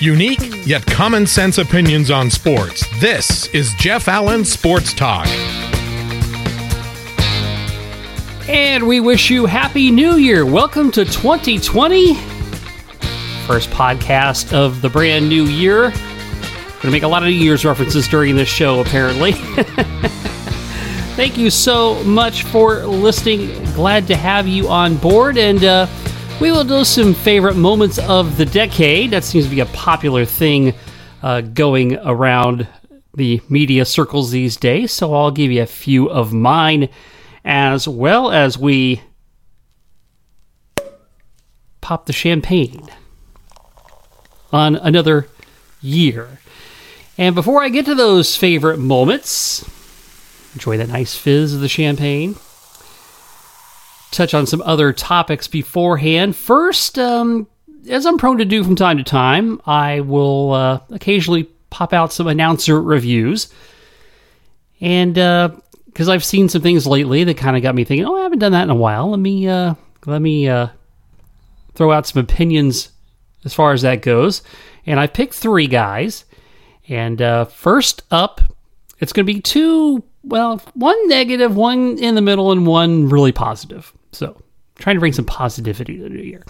Unique yet common sense opinions on sports. This is Jeff Allen Sports Talk. And we wish you Happy New Year. Welcome to 2020. First podcast of the brand new year. Going to make a lot of New Year's references during this show, apparently. Thank you so much for listening. Glad to have you on board. And uh, we will do some favorite moments of the decade. That seems to be a popular thing uh, going around the media circles these days. So I'll give you a few of mine as well as we pop the champagne on another year. And before I get to those favorite moments, enjoy that nice fizz of the champagne touch on some other topics beforehand. First, um, as I'm prone to do from time to time, I will uh, occasionally pop out some announcer reviews. And because uh, I've seen some things lately that kind of got me thinking, oh, I haven't done that in a while. Let me uh, let me uh, throw out some opinions as far as that goes. And I picked three guys. And uh, first up, it's going to be two well, one negative, one in the middle, and one really positive. So, trying to bring some positivity to the new year.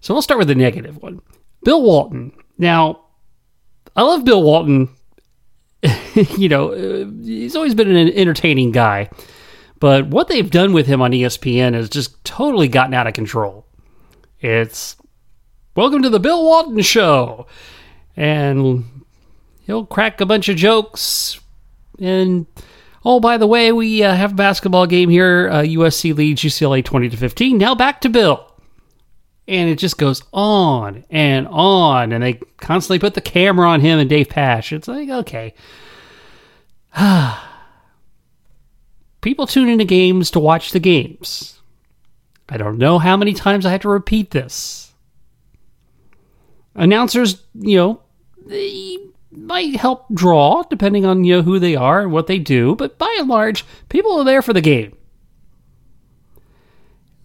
So, we'll start with the negative one. Bill Walton. Now, I love Bill Walton. you know, uh, he's always been an entertaining guy. But what they've done with him on ESPN has just totally gotten out of control. It's welcome to the Bill Walton Show. And he'll crack a bunch of jokes and Oh, by the way, we uh, have a basketball game here. Uh, USC leads UCLA 20 to 15. Now back to Bill. And it just goes on and on. And they constantly put the camera on him and Dave Pasch. It's like, okay. People tune into games to watch the games. I don't know how many times I have to repeat this. Announcers, you know, they might help draw depending on you know who they are and what they do, but by and large, people are there for the game.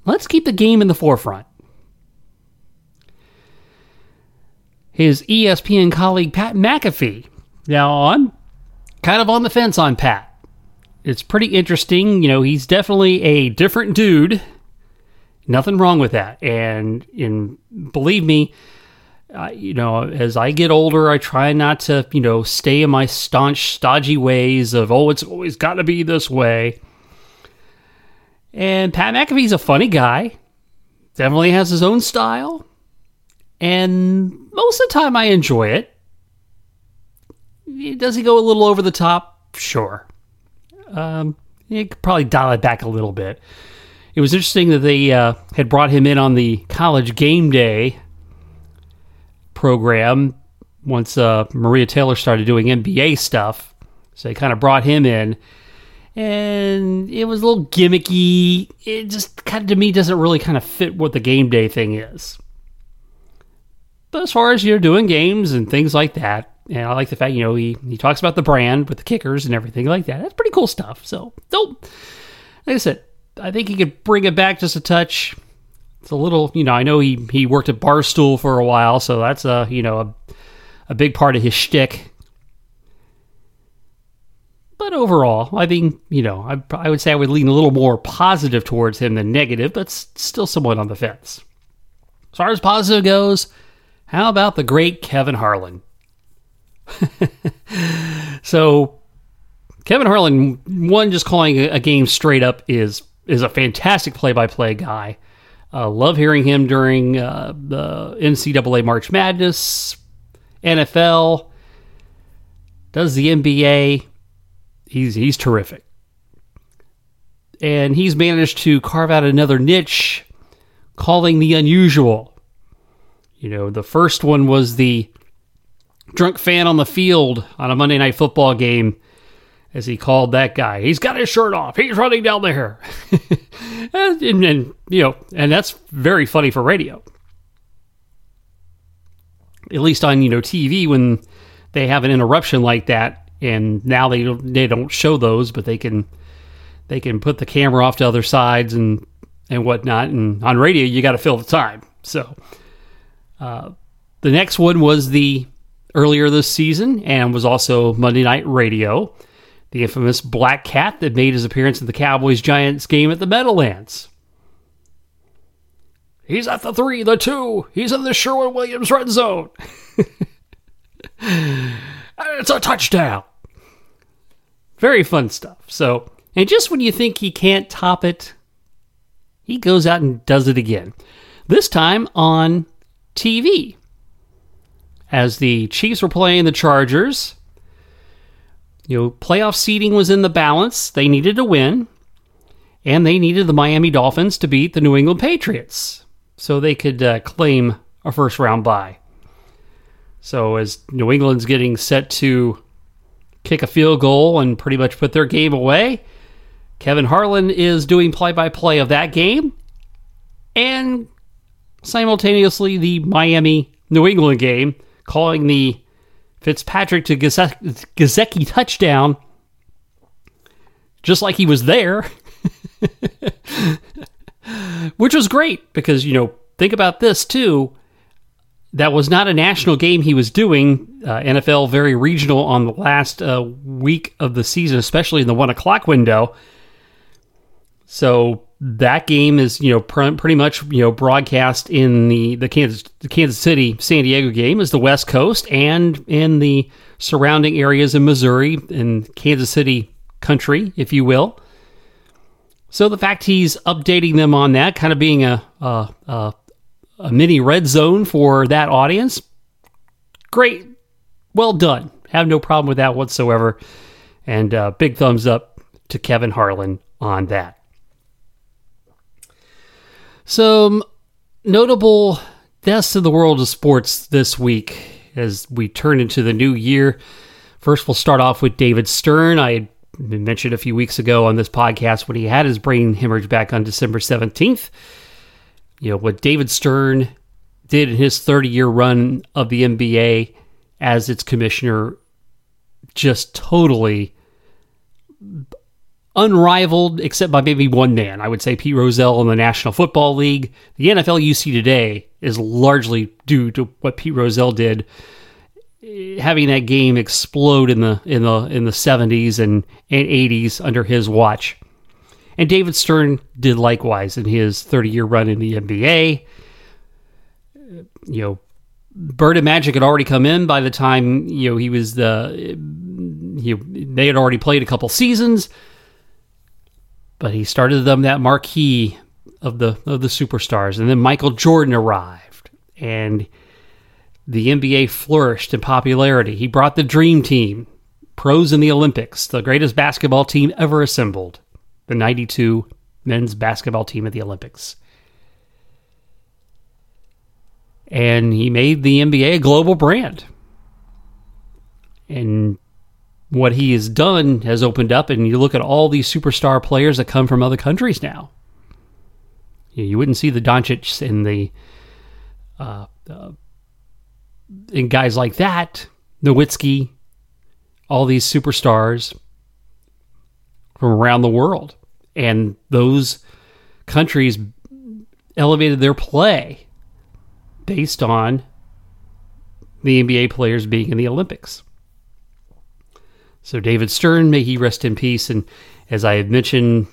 Let's keep the game in the forefront. His ESPN colleague Pat McAfee. Now I'm kind of on the fence on Pat. It's pretty interesting, you know, he's definitely a different dude. Nothing wrong with that. And in believe me, uh, you know, as I get older, I try not to, you know, stay in my staunch, stodgy ways of, oh, it's always got to be this way. And Pat McAfee's a funny guy, definitely has his own style, and most of the time I enjoy it. Does he go a little over the top? Sure. Um, you could probably dial it back a little bit. It was interesting that they uh, had brought him in on the college game day program once uh, Maria Taylor started doing NBA stuff. So they kind of brought him in. And it was a little gimmicky. It just kind of, to me, doesn't really kind of fit what the game day thing is. But as far as, you know, doing games and things like that, and I like the fact, you know, he, he talks about the brand with the kickers and everything like that. That's pretty cool stuff. So, don't, like I said, I think he could bring it back just a touch it's a little, you know, I know he he worked at Barstool for a while, so that's a you know a a big part of his shtick. But overall, I think you know I I would say I would lean a little more positive towards him than negative, but still somewhat on the fence. As far as positive goes, how about the great Kevin Harlan? so Kevin Harlan, one just calling a game straight up is is a fantastic play by play guy. Uh, love hearing him during uh, the NCAA March Madness, NFL, does the NBA. He's he's terrific, and he's managed to carve out another niche, calling the unusual. You know, the first one was the drunk fan on the field on a Monday night football game as he called that guy. He's got his shirt off. He's running down there. and, and, you know, and that's very funny for radio. At least on, you know, TV when they have an interruption like that and now they don't, they don't show those, but they can they can put the camera off to other sides and and whatnot. And on radio, you got to fill the time. So, uh, the next one was the earlier this season and was also Monday Night Radio, the infamous Black Cat that made his appearance in the Cowboys Giants game at the Meadowlands. He's at the three, the two. He's in the Sherwin Williams red zone. it's a touchdown. Very fun stuff. So, and just when you think he can't top it, he goes out and does it again. This time on TV. As the Chiefs were playing the Chargers, you know, playoff seeding was in the balance. They needed to win, and they needed the Miami Dolphins to beat the New England Patriots so they could uh, claim a first round bye. So as New England's getting set to kick a field goal and pretty much put their game away, Kevin Harlan is doing play by play of that game and simultaneously the Miami New England game, calling the Fitzpatrick to Gesicki touchdown just like he was there. Which was great because, you know, think about this too that was not a national game he was doing. Uh, NFL very regional on the last uh, week of the season, especially in the one o'clock window. So that game is you know pr- pretty much you know broadcast in the the Kansas the Kansas City San Diego game is the West Coast and in the surrounding areas in Missouri and Kansas City country, if you will. So the fact he's updating them on that, kind of being a, a, a a mini red zone for that audience. Great. Well done. Have no problem with that whatsoever. And uh, big thumbs up to Kevin Harlan on that. Some notable deaths in the world of sports this week as we turn into the new year. First, we'll start off with David Stern. I mentioned a few weeks ago on this podcast when he had his brain hemorrhage back on December 17th you know what David Stern did in his 30 year run of the NBA as its commissioner just totally unrivaled except by maybe one man. I would say Pete Rozelle in the National Football League. The NFL you see today is largely due to what Pete Rozelle did having that game explode in the in the in the 70s and, and 80s under his watch. And David Stern did likewise in his 30 year run in the NBA. You know, Bird and Magic had already come in by the time you know he was the. You they had already played a couple seasons, but he started them that marquee of the of the superstars, and then Michael Jordan arrived, and the NBA flourished in popularity. He brought the Dream Team, pros in the Olympics, the greatest basketball team ever assembled the 92 men's basketball team at the Olympics. And he made the NBA a global brand. And what he has done has opened up, and you look at all these superstar players that come from other countries now. You wouldn't see the Doncic and the uh, uh, and guys like that, Nowitzki, all these superstars from around the world and those countries elevated their play based on the NBA players being in the Olympics. So David Stern, may he rest in peace. And as I have mentioned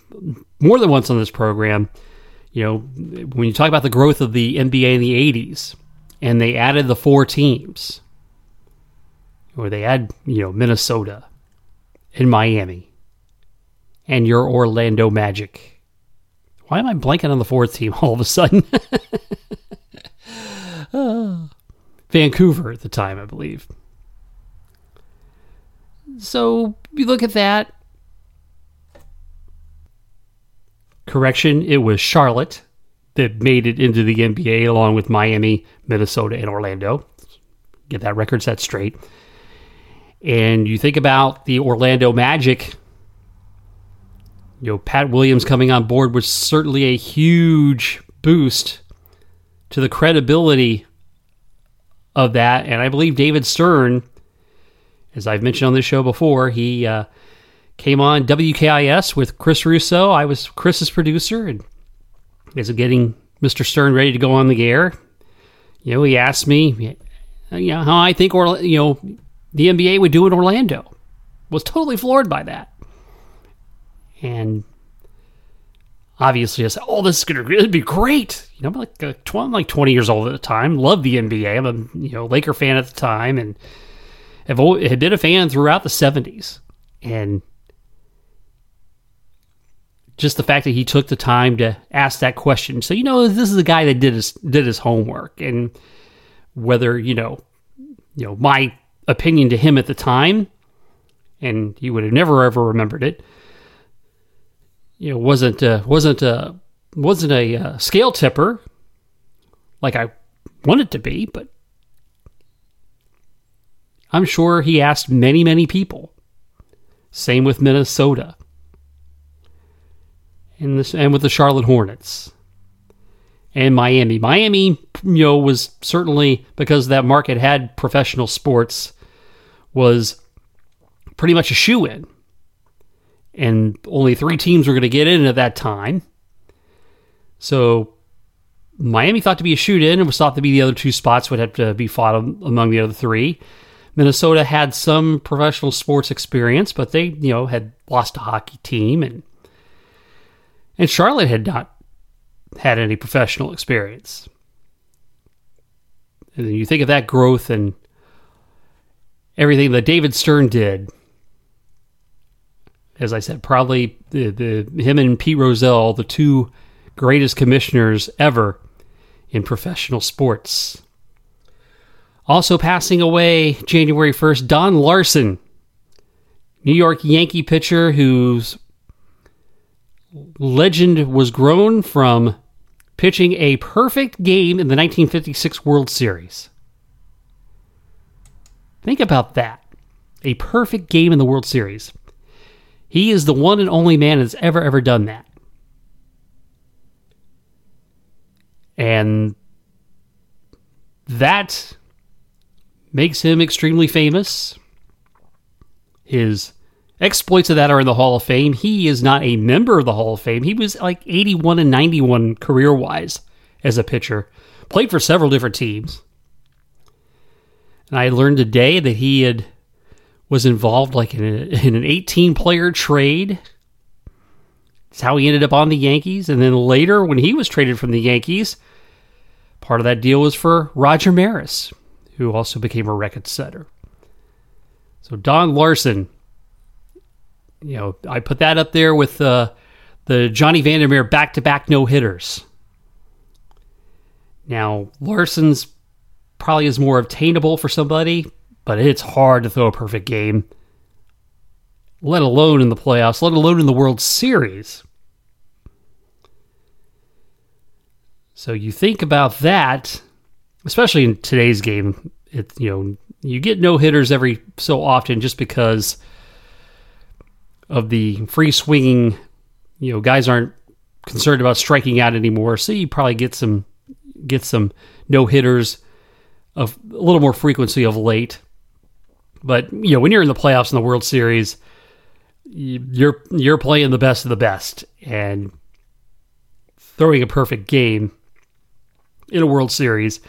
more than once on this program, you know, when you talk about the growth of the NBA in the 80s, and they added the four teams, or they add, you know, Minnesota and Miami and your Orlando Magic. Why am I blanking on the fourth team all of a sudden? uh, Vancouver at the time, I believe. So you look at that. Correction, it was Charlotte that made it into the NBA along with Miami, Minnesota, and Orlando. Get that record set straight. And you think about the Orlando Magic you know, Pat Williams coming on board was certainly a huge boost to the credibility of that. And I believe David Stern, as I've mentioned on this show before, he uh, came on WKIS with Chris Russo. I was Chris's producer, and as of getting Mr. Stern ready to go on the air, you know, he asked me, uh, you know, how I think or you know the NBA would do in Orlando. Was totally floored by that, and obviously I said, "Oh, this is gonna be great." You know, I'm like uh, tw- I'm like 20 years old at the time. Loved the NBA. I'm a you know Laker fan at the time, and have had been a fan throughout the 70s, and just the fact that he took the time to ask that question. So you know, this is a guy that did his did his homework, and whether you know, you know, my opinion to him at the time, and he would have never ever remembered it. You know, wasn't uh, wasn't a wasn't a uh, scale tipper like I wanted to be, but I'm sure he asked many many people. Same with Minnesota and and with the Charlotte Hornets and Miami. Miami, you know, was certainly because that market had professional sports was pretty much a shoe in. And only three teams were going to get in at that time. So Miami thought to be a shoot in and was thought to be the other two spots would have to be fought among the other three. Minnesota had some professional sports experience, but they, you know, had lost a hockey team and and Charlotte had not had any professional experience. And you think of that growth and everything that David Stern did. As I said, probably the, the him and Pete Rozelle, the two greatest commissioners ever in professional sports. Also passing away January 1st, Don Larsen, New York Yankee pitcher whose legend was grown from pitching a perfect game in the 1956 World Series. Think about that. A perfect game in the World Series. He is the one and only man that's ever, ever done that. And that makes him extremely famous. His exploits of that are in the Hall of Fame. He is not a member of the Hall of Fame. He was like 81 and 91 career wise as a pitcher, played for several different teams. And I learned today that he had was involved like in, a, in an 18 player trade. That's how he ended up on the Yankees. And then later, when he was traded from the Yankees, part of that deal was for Roger Maris, who also became a record setter. So Don Larsen, you know, I put that up there with uh, the Johnny Vander Meer back to back no hitters. Now, Larsen's probably is more obtainable for somebody, but it's hard to throw a perfect game, let alone in the playoffs, let alone in the World Series. So you think about that, especially in today's game. It you know you get no hitters every so often just because of the free swinging. You know, guys aren't concerned about striking out anymore, so you probably get some get some no hitters of a little more frequency of late. But you know, when you're in the playoffs in the World Series, you're you're playing the best of the best and throwing a perfect game in a World Series.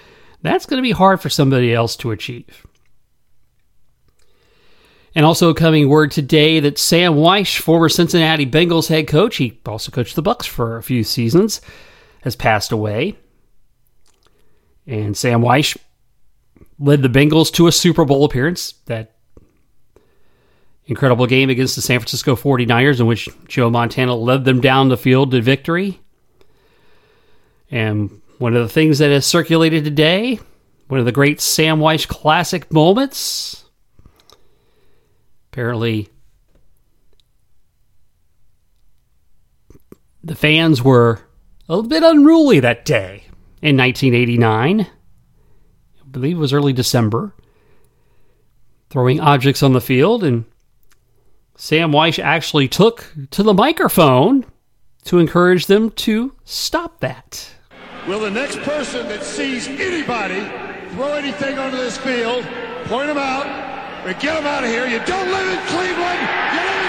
That's going to be hard for somebody else to achieve. And also coming word today that Sam Wyche, former Cincinnati Bengals head coach, he also coached the Bucs for a few seasons, has passed away. And Sam Wyche led the Bengals to a Super Bowl appearance, that incredible game against the San Francisco 49ers in which Joe Montana led them down the field to victory. And one of the things that has circulated today, one of the great Sam Wyche classic moments, Apparently, the fans were a little bit unruly that day in 1989. I believe it was early December. Throwing objects on the field, and Sam Wyche actually took to the microphone to encourage them to stop that. Will the next person that sees anybody throw anything onto this field, point them out, but get them out of here. You don't live in Cleveland. You live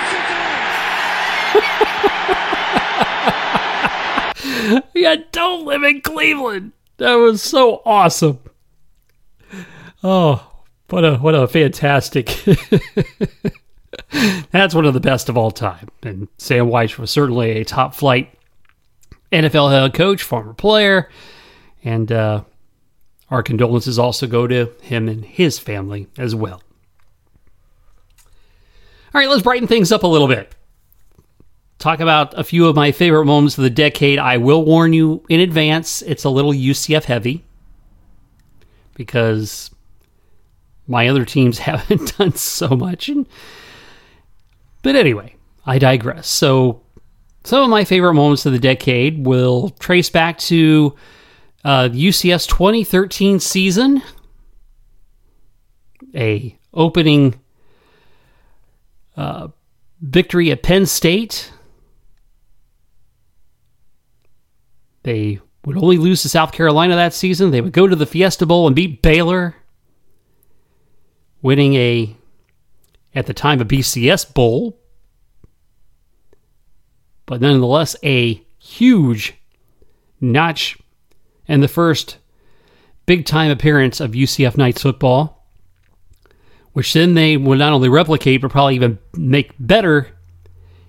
in you don't live in Cleveland. That was so awesome. Oh, what a what a fantastic. That's one of the best of all time. And Sam Wyche was certainly a top flight NFL head coach, former player, and uh, our condolences also go to him and his family as well. All right, let's brighten things up a little bit. Talk about a few of my favorite moments of the decade. I will warn you in advance, it's a little UCF heavy because my other teams haven't done so much. And, but anyway, I digress. So, some of my favorite moments of the decade will trace back to uh, UCF's 2013 season, a opening uh, victory at Penn State. They would only lose to South Carolina that season. They would go to the Fiesta Bowl and beat Baylor, winning a, at the time, a BCS Bowl, but nonetheless a huge notch and the first big time appearance of UCF Knights football, which then they would not only replicate but probably even make better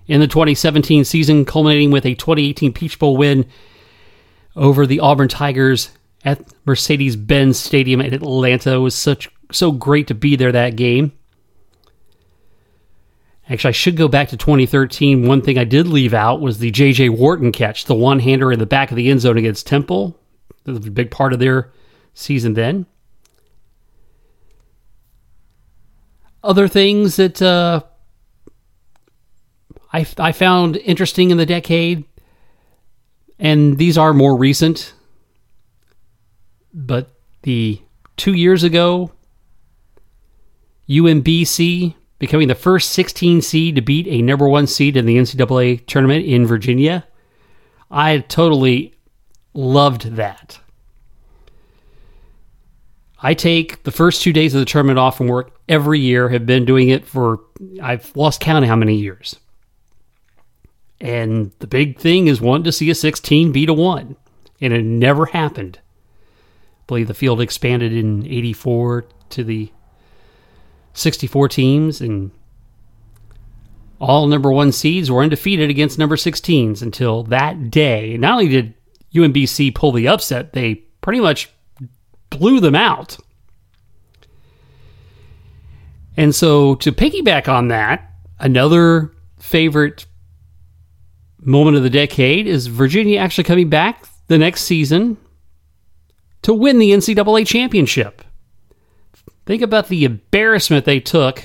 in the 2017 season, culminating with a 2018 Peach Bowl win over the Auburn Tigers at Mercedes Benz Stadium in Atlanta. It was such so great to be there that game. Actually, I should go back to 2013. One thing I did leave out was the J.J. Worton catch, the one hander in the back of the end zone against Temple. That was a big part of their season then. Other things that uh, I, I found interesting in the decade, and these are more recent, but the two years ago, UMBC becoming the first 16 seed to beat a number one seed in the NCAA tournament in Virginia. I totally loved that. I take the first two days of the tournament off from work every year, have been doing it for, I've lost count of how many years. And the big thing is wanting to see a 16 beat a 1. And it never happened. I believe the field expanded in 84 to the 64 teams, and all number one seeds were undefeated against number 16s until that day. Not only did UMBC pull the upset, they pretty much blew them out. And so, to piggyback on that, another favorite moment of the decade is Virginia actually coming back the next season to win the NCAA championship. Think about the embarrassment they took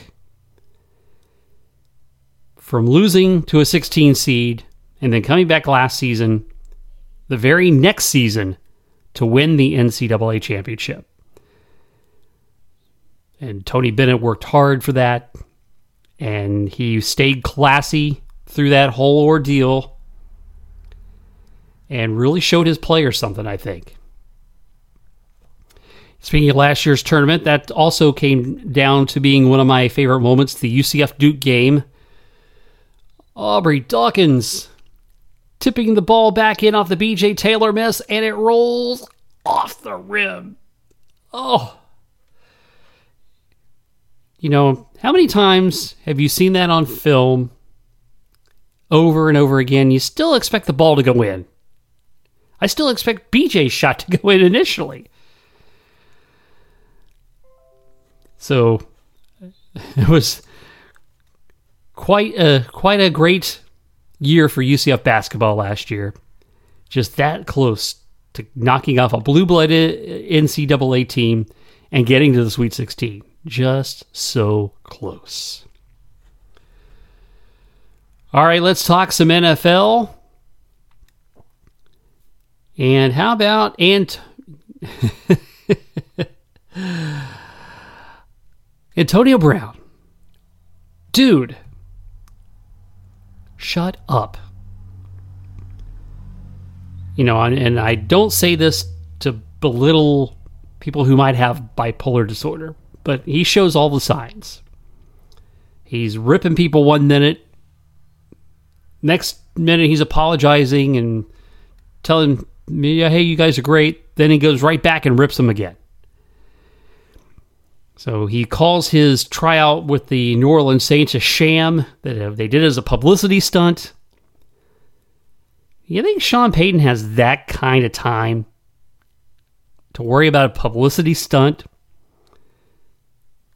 from losing to a 16 seed and then coming back last season, the very next season, to win the NCAA championship. And Tony Bennett worked hard for that, and he stayed classy through that whole ordeal and really showed his players something, I think. Speaking of last year's tournament, that also came down to being one of my favorite moments the UCF Duke game. Aubrey Dawkins tipping the ball back in off the BJ Taylor miss, and it rolls off the rim. Oh. You know, how many times have you seen that on film over and over again? You still expect the ball to go in. I still expect BJ's shot to go in initially. So it was quite a quite a great year for UCF basketball last year. Just that close to knocking off a blue-blooded NCAA team and getting to the Sweet 16. Just so close. All right, let's talk some NFL. And how about Ant Antonio Brown. Dude. Shut up. You know, and, I don't say this to belittle people who might have bipolar disorder, but he shows all the signs. He's ripping people one minute. Next minute, he's apologizing and telling me, hey, you guys are great. Then he goes right back and rips them again. So he calls his tryout with the New Orleans Saints a sham that they did as a publicity stunt. You think Sean Payton has that kind of time to worry about a publicity stunt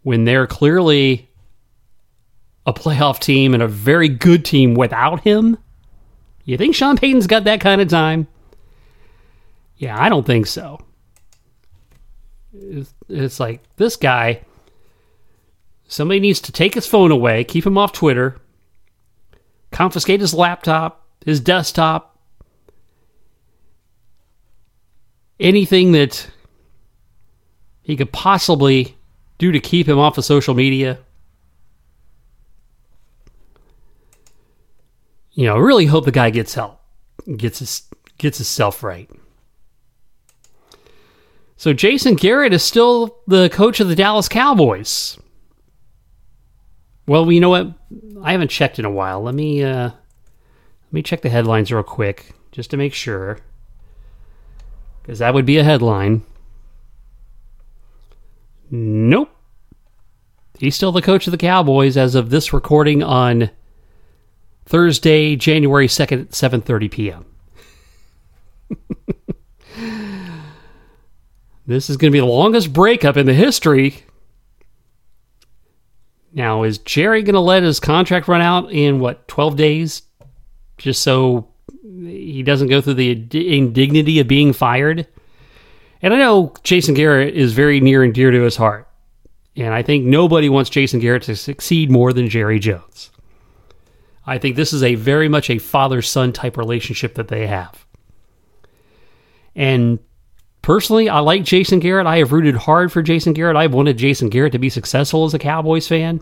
when they're clearly a playoff team and a very good team without him? You think Sean Payton's got that kind of time? Yeah, I don't think so. It's, like this guy, somebody needs to take his phone away, keep him off Twitter, confiscate his laptop, his desktop, anything that he could possibly do to keep him off of social media. You know, I really hope the guy gets help, gets his gets himself right. So Jason Garrett is still the coach of the Dallas Cowboys. Well, you know what? I haven't checked in a while. Let me uh, let me check the headlines real quick just to make sure, because that would be a headline. Nope. He's still the coach of the Cowboys as of this recording on Thursday, January 2nd, 7:30 p.m. this is going to be the longest breakup in the history. Now, is Jerry going to let his contract run out in what 12 days just so he doesn't go through the indignity of being fired? And I know Jason Garrett is very near and dear to his heart. And I think nobody wants Jason Garrett to succeed more than Jerry Jones. I think this is a very much a father son type relationship that they have. And personally, I like Jason Garrett. I have rooted hard for Jason Garrett. I've wanted Jason Garrett to be successful as a Cowboys fan.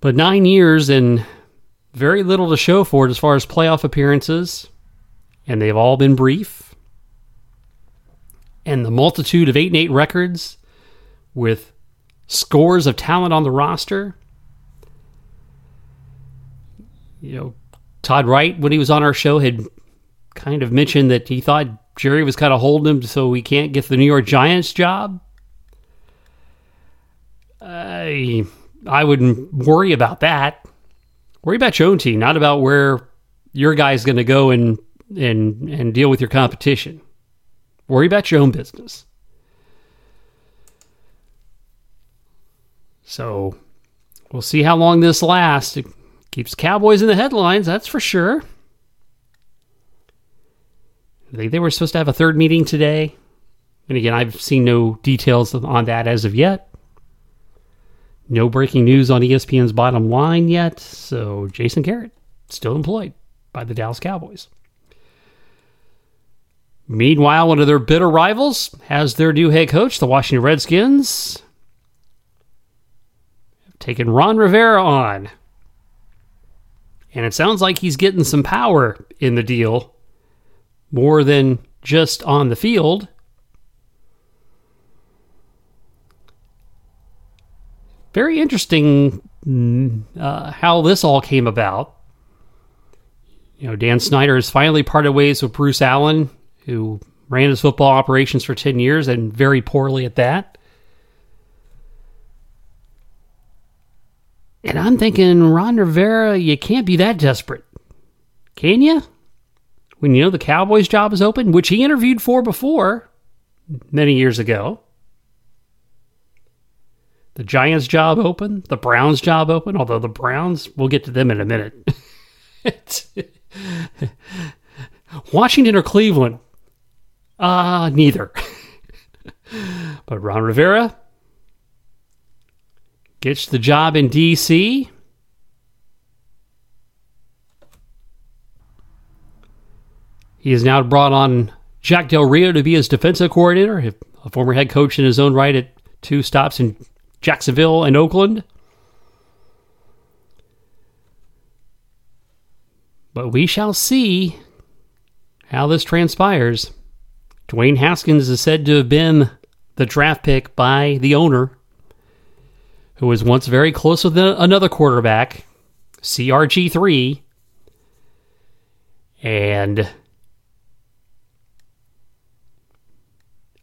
But nine years and very little to show for it as far as playoff appearances, and they've all been brief. And the multitude of 8 and 8 records with scores of talent on the roster. You know, Todd Wright, when he was on our show, had kind of mentioned that he thought Jerry was kind of holding him so he can't get the New York Giants job. I I wouldn't worry about that. Worry about your own team, not about where your guy's going to go and and and deal with your competition. Worry about your own business. So we'll see how long this lasts. It keeps Cowboys in the headlines, that's for sure. They, they were supposed to have a third meeting today. And again, I've seen no details on that as of yet. No breaking news on ESPN's bottom line yet. So Jason Garrett still employed by the Dallas Cowboys. Meanwhile, one of their bitter rivals has their new head coach, the Washington Redskins, taking Ron Rivera on. And it sounds like he's getting some power in the deal more than just on the field. Very interesting uh, how this all came about. You know, Dan Snyder has finally parted ways with Bruce Allen, who ran his football operations for 10 years and very poorly at that. And I'm thinking, Ron Rivera, you can't be that desperate. Can you? When you know the Cowboys job is open, which he interviewed for before many years ago. The Giants job open, the Browns job open, although the Browns, we'll get to them in a minute. Washington or Cleveland? Uh, neither. but Ron Rivera gets the job in D.C. He has now brought on Jack Del Rio to be his defensive coordinator, a former head coach in his own right at two stops in Jacksonville and Oakland. But we shall see how this transpires. Dwayne Haskins is said to have been the draft pick by the owner, who was once very close with another quarterback, CRG3. And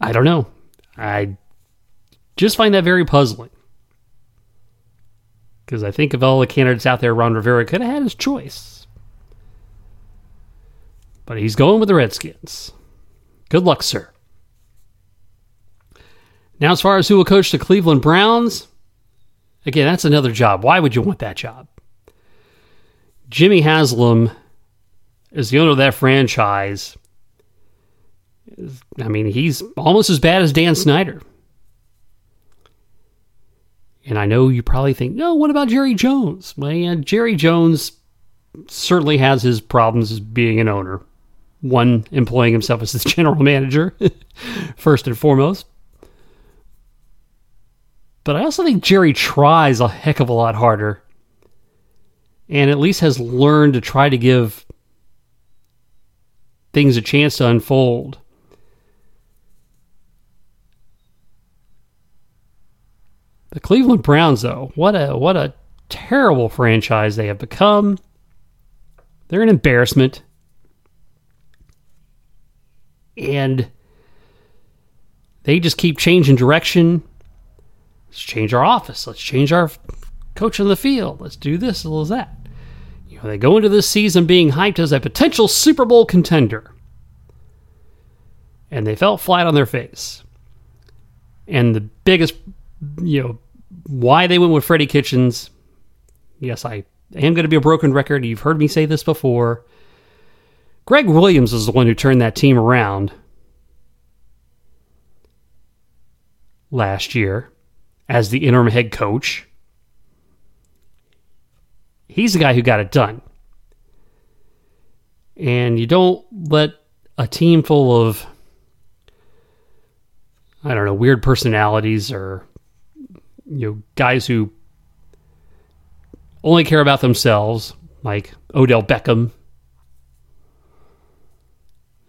I don't know. I just find that very puzzling. Because I think of all the candidates out there, Ron Rivera could have had his choice. But he's going with the Redskins. Good luck, sir. Now, as far as who will coach the Cleveland Browns, again, that's another job. Why would you want that job? Jimmy Haslam is the owner of that franchise. I mean, he's almost as bad as Dan Snyder. And I know you probably think, no, what about Jerry Jones? Well, yeah, Jerry Jones certainly has his problems as being an owner. One, employing himself as his general manager, first and foremost. But I also think Jerry tries a heck of a lot harder and at least has learned to try to give things a chance to unfold. The Cleveland Browns, though, what a what a terrible franchise they have become. They're an embarrassment. And they just keep changing direction. Let's change our office. Let's change our coach on the field. Let's do this, let's that. You know, they go into this season being hyped as a potential Super Bowl contender. And they fell flat on their face. And the biggest you know, why they went with Freddie Kitchens. Yes, I am going to be a broken record. You've heard me say this before. Gregg Williams was the one who turned that team around last year as the interim head coach. He's the guy who got it done. And you don't let a team full of, I don't know, weird personalities or you know guys who only care about themselves, like Odell Beckham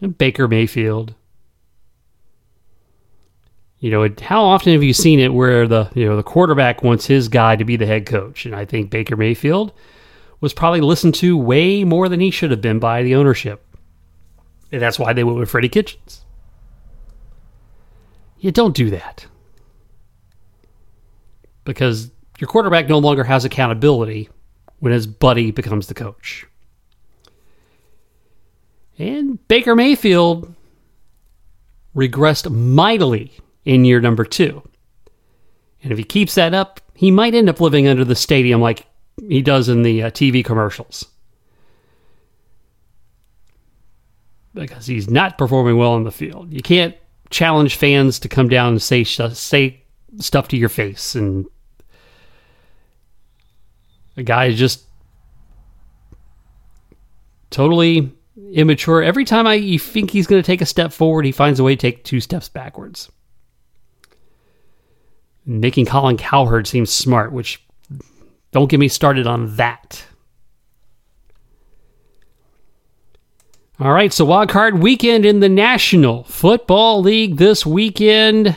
and Baker Mayfield. You know, how often have you seen it where the you know the quarterback wants his guy to be the head coach? And I think Baker Mayfield was probably listened to way more than he should have been by the ownership. And that's why they went with Freddie Kitchens. You don't do that because your quarterback no longer has accountability when his buddy becomes the coach. And Baker Mayfield regressed mightily in year number two. And if he keeps that up, he might end up living under the stadium like he does in the uh, TV commercials. Because he's not performing well on the field. You can't challenge fans to come down and say say stuff to your face and a guy is just totally immature. Every time I you think he's going to take a step forward, he finds a way to take two steps backwards. Making Colin Cowherd seem smart, which don't get me started on that. All right, so wild card weekend in the National Football League this weekend.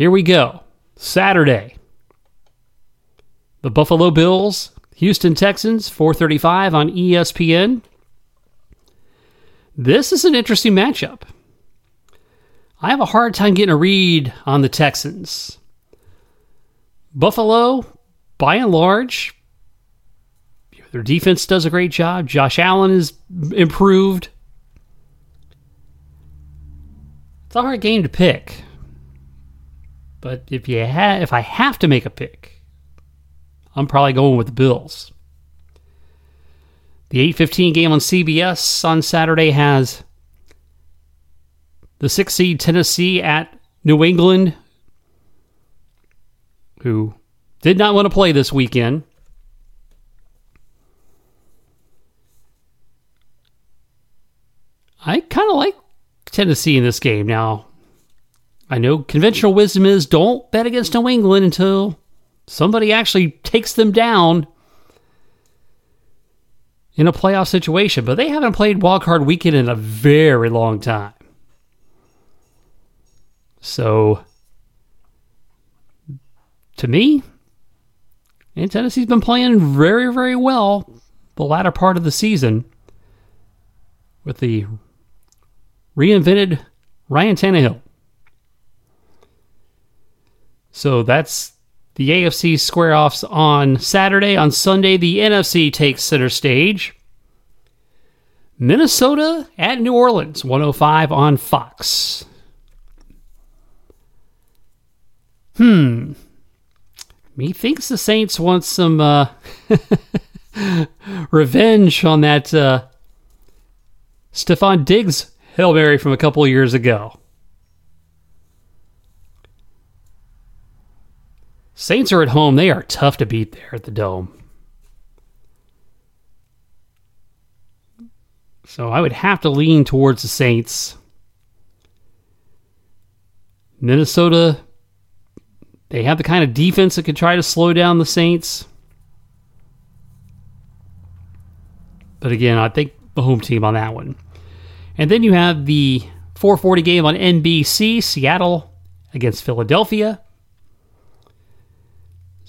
Here we go. Saturday. The Buffalo Bills, Houston Texans, 435 on ESPN. This is an interesting matchup. I have a hard time getting a read on the Texans. Buffalo, by and large, their defense does a great job. Josh Allen is improved. It's a hard game to pick. But if you ha- if I have to make a pick, I'm probably going with the Bills. The 8:15 game on CBS on Saturday has the 6 seed Tennessee at New England who did not want to play this weekend. I kind of like Tennessee in this game. Now, I know conventional wisdom is don't bet against New England until somebody actually takes them down in a playoff situation, but they haven't played wildcard weekend in a very long time. So, to me, and Tennessee's been playing very, very well the latter part of the season with the reinvented Ryan Tannehill. So that's the AFC square offs on Saturday. On Sunday, the NFC takes center stage. Minnesota at New Orleans, 105 on Fox. Hmm. Methinks the Saints want some uh, revenge on that uh, Stefon Diggs Hail Mary from a couple years ago. Saints are at home. They are tough to beat there at the Dome. So I would have to lean towards the Saints. Minnesota, they have the kind of defense that could try to slow down the Saints. But again, I think the home team on that one. And then you have the 440 game on NBC, Seattle against Philadelphia.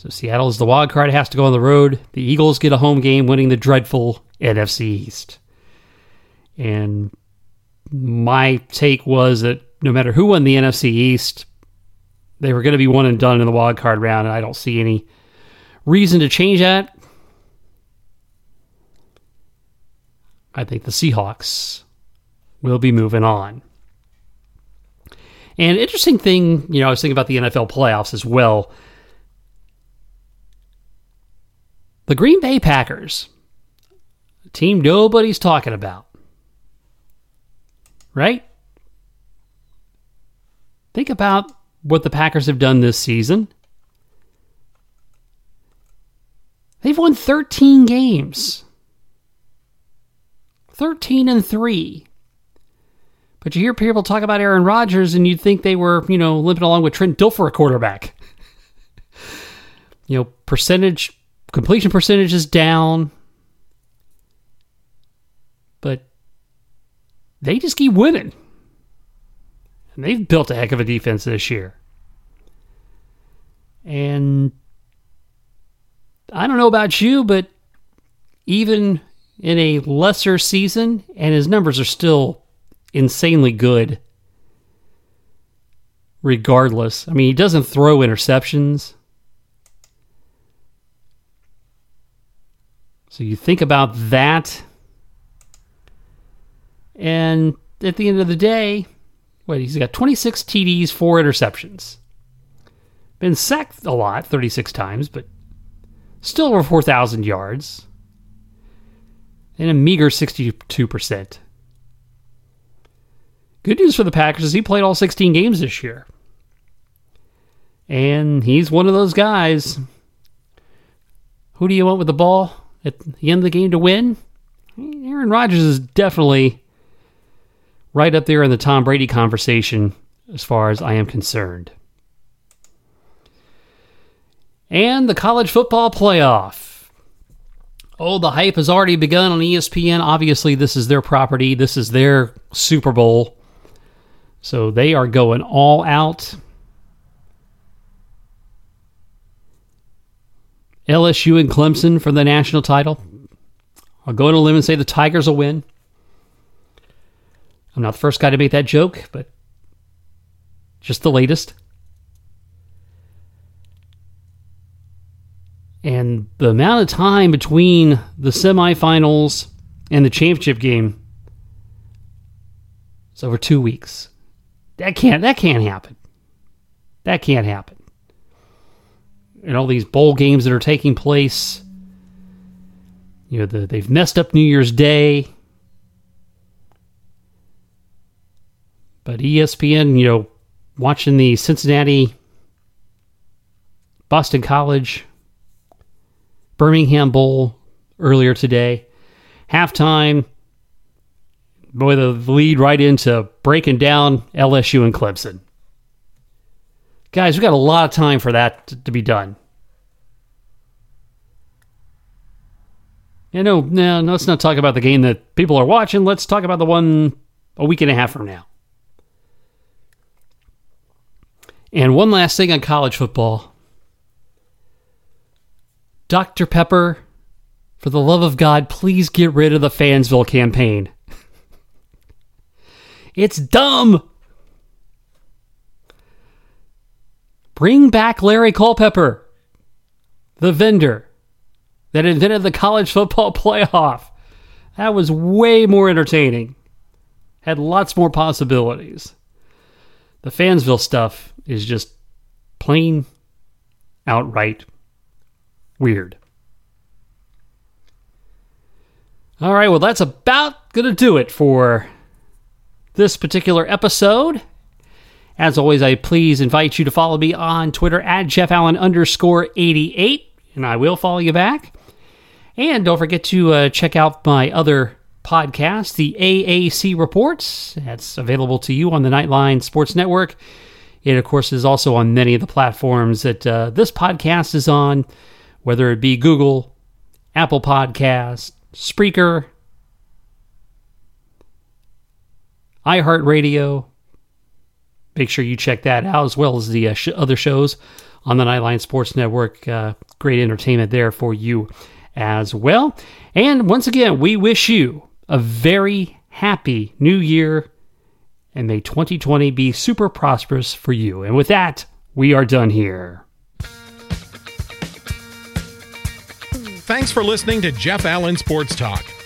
So Seattle is the wild card, has to go on the road. The Eagles get a home game, winning the dreadful NFC East. And my take was that no matter who won the NFC East, they were going to be one and done in the wild card round, and I don't see any reason to change that. I think the Seahawks will be moving on. And interesting thing, you know, I was thinking about the NFL playoffs as well. The Green Bay Packers, a team nobody's talking about. Right? Think about what the Packers have done this season. They've won 13 games. 13 and 3. But you hear people talk about Aaron Rodgers and you'd think they were, you know, limping along with Trent Dilfer, a quarterback. you know, percentage completion percentage is down. But they just keep winning. And they've built a heck of a defense this year. And I don't know about you, but even in a lesser season, and his numbers are still insanely good regardless. I mean, he doesn't throw interceptions. So you think about that. And at the end of the day, wait, he's got 26 TDs, four interceptions. Been sacked a lot, 36 times, but still over 4,000 yards. And a meager 62%. Good news for the Packers is he played all 16 games this year. And he's one of those guys. Who do you want with the ball? At the end of the game to win, Aaron Rodgers is definitely right up there in the Tom Brady conversation as far as I am concerned. And the college football playoff. Oh, the hype has already begun on ESPN. Obviously, this is their property, this is their Super Bowl. So they are going all out. LSU and Clemson for the national title. I'll go on a limb and say the Tigers will win. I'm not the first guy to make that joke, but just the latest. And the amount of time between the semifinals and the championship game is over two weeks. That can't that can't happen. That can't happen and all these bowl games that are taking place. You know, the, they've messed up New Year's Day. But ESPN, you know, watching the Cincinnati, Boston College, Birmingham Bowl earlier today. Halftime, boy, the lead right into breaking down LSU and Clemson. Guys, we got a lot of time for that to, to be done. Yeah, no, no, let's not talk about the game that people are watching. Let's talk about the one a week and a half from now. And one last thing on college football Dr. Pepper, for the love of God, please get rid of the Fansville campaign. it's dumb. Bring back Larry Culpepper, the vendor that invented the college football playoff. That was way more entertaining. Had lots more possibilities. The Fansville stuff is just plain outright weird. All right, well, that's about going to do it for this particular episode. As always, I please invite you to follow me on Twitter at Jeff Allen underscore 88, and I will follow you back. And don't forget to uh, check out my other podcast, the AAC Reports. That's available to you on the Nightline Sports Network. It, of course, is also on many of the platforms that uh, this podcast is on, whether it be Google, Apple Podcast, Spreaker, iHeartRadio. Make sure you check that out as well as the uh, sh- other shows on the Nightline Sports Network. Uh, great entertainment there for you as well. And once again, we wish you a very happy new year and may 2020 be super prosperous for you. And with that, we are done here. Thanks for listening to Jeff Allen Sports Talk.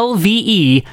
lve.net.